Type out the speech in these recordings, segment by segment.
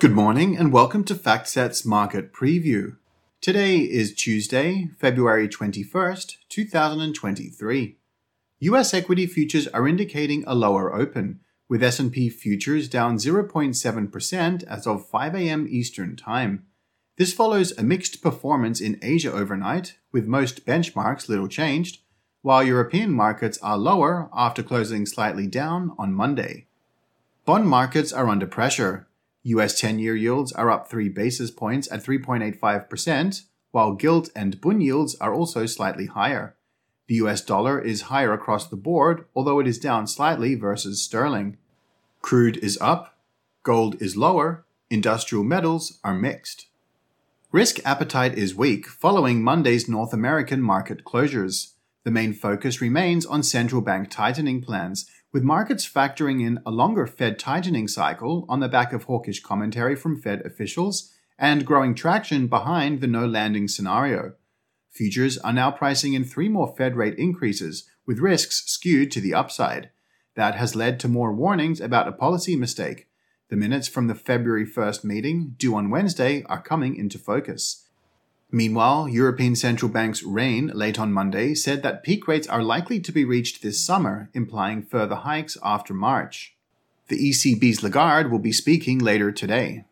Good morning and welcome to FactSet's Market Preview. Today is Tuesday, February 21st, 2023. US equity futures are indicating a lower open, with S&P futures down 0.7% as of 5 a.m. Eastern Time. This follows a mixed performance in Asia overnight, with most benchmarks little changed, while European markets are lower after closing slightly down on Monday. Bond markets are under pressure. US 10 year yields are up 3 basis points at 3.85%, while gilt and bund yields are also slightly higher. The US dollar is higher across the board, although it is down slightly versus sterling. Crude is up, gold is lower, industrial metals are mixed. Risk appetite is weak following Monday's North American market closures. The main focus remains on central bank tightening plans, with markets factoring in a longer Fed tightening cycle on the back of hawkish commentary from Fed officials and growing traction behind the no landing scenario. Futures are now pricing in three more Fed rate increases, with risks skewed to the upside. That has led to more warnings about a policy mistake. The minutes from the February 1st meeting, due on Wednesday, are coming into focus. Meanwhile, European Central Bank's Rehn late on Monday said that peak rates are likely to be reached this summer, implying further hikes after March. The ECB's Lagarde will be speaking later today.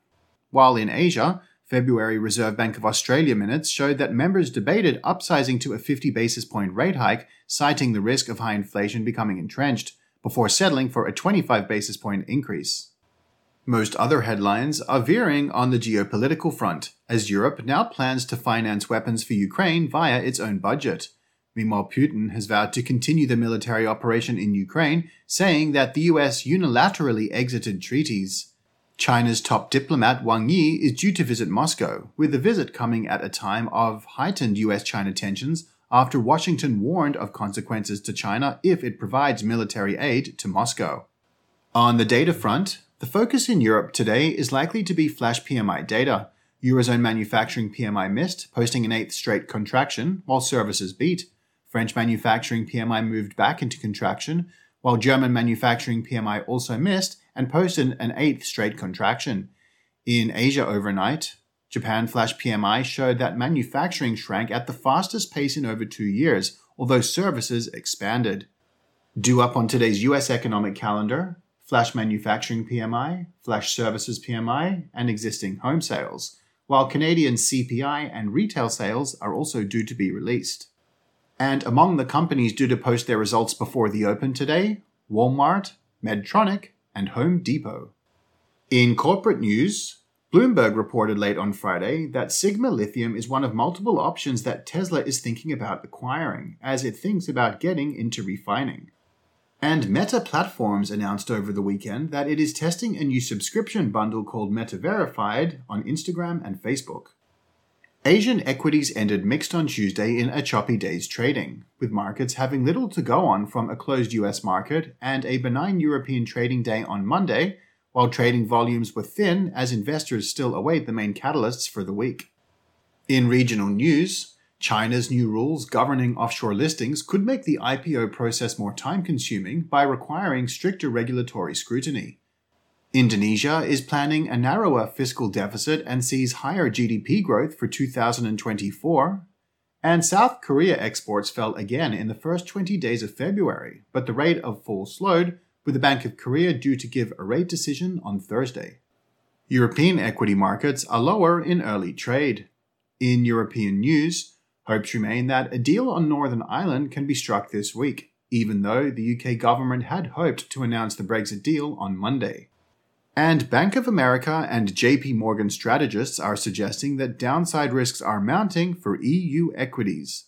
While in Asia, February Reserve Bank of Australia minutes showed that members debated upsizing to a 50 basis point rate hike, citing the risk of high inflation becoming entrenched, before settling for a 25 basis point increase. Most other headlines are veering on the geopolitical front, as Europe now plans to finance weapons for Ukraine via its own budget. Meanwhile, Putin has vowed to continue the military operation in Ukraine, saying that the US unilaterally exited treaties. China's top diplomat Wang Yi is due to visit Moscow, with the visit coming at a time of heightened US China tensions after Washington warned of consequences to China if it provides military aid to Moscow. On the data front, the focus in Europe today is likely to be flash PMI data. Eurozone manufacturing PMI missed, posting an eighth straight contraction, while services beat. French manufacturing PMI moved back into contraction, while German manufacturing PMI also missed and posted an eighth straight contraction. In Asia overnight, Japan flash PMI showed that manufacturing shrank at the fastest pace in over two years, although services expanded. Due up on today's US economic calendar, flash manufacturing PMI, flash services PMI, and existing home sales, while Canadian CPI and retail sales are also due to be released. And among the companies due to post their results before the open today, Walmart, Medtronic, and Home Depot. In corporate news, Bloomberg reported late on Friday that Sigma Lithium is one of multiple options that Tesla is thinking about acquiring as it thinks about getting into refining. And Meta Platforms announced over the weekend that it is testing a new subscription bundle called Meta Verified on Instagram and Facebook. Asian equities ended mixed on Tuesday in a choppy day's trading, with markets having little to go on from a closed US market and a benign European trading day on Monday, while trading volumes were thin as investors still await the main catalysts for the week. In regional news, China's new rules governing offshore listings could make the IPO process more time consuming by requiring stricter regulatory scrutiny. Indonesia is planning a narrower fiscal deficit and sees higher GDP growth for 2024. And South Korea exports fell again in the first 20 days of February, but the rate of fall slowed, with the Bank of Korea due to give a rate decision on Thursday. European equity markets are lower in early trade. In European news, Hopes remain that a deal on Northern Ireland can be struck this week, even though the UK government had hoped to announce the Brexit deal on Monday. And Bank of America and JP Morgan strategists are suggesting that downside risks are mounting for EU equities.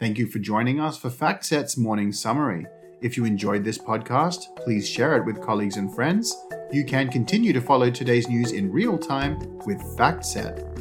Thank you for joining us for FactSet's morning summary. If you enjoyed this podcast, please share it with colleagues and friends. You can continue to follow today's news in real time with FactSet.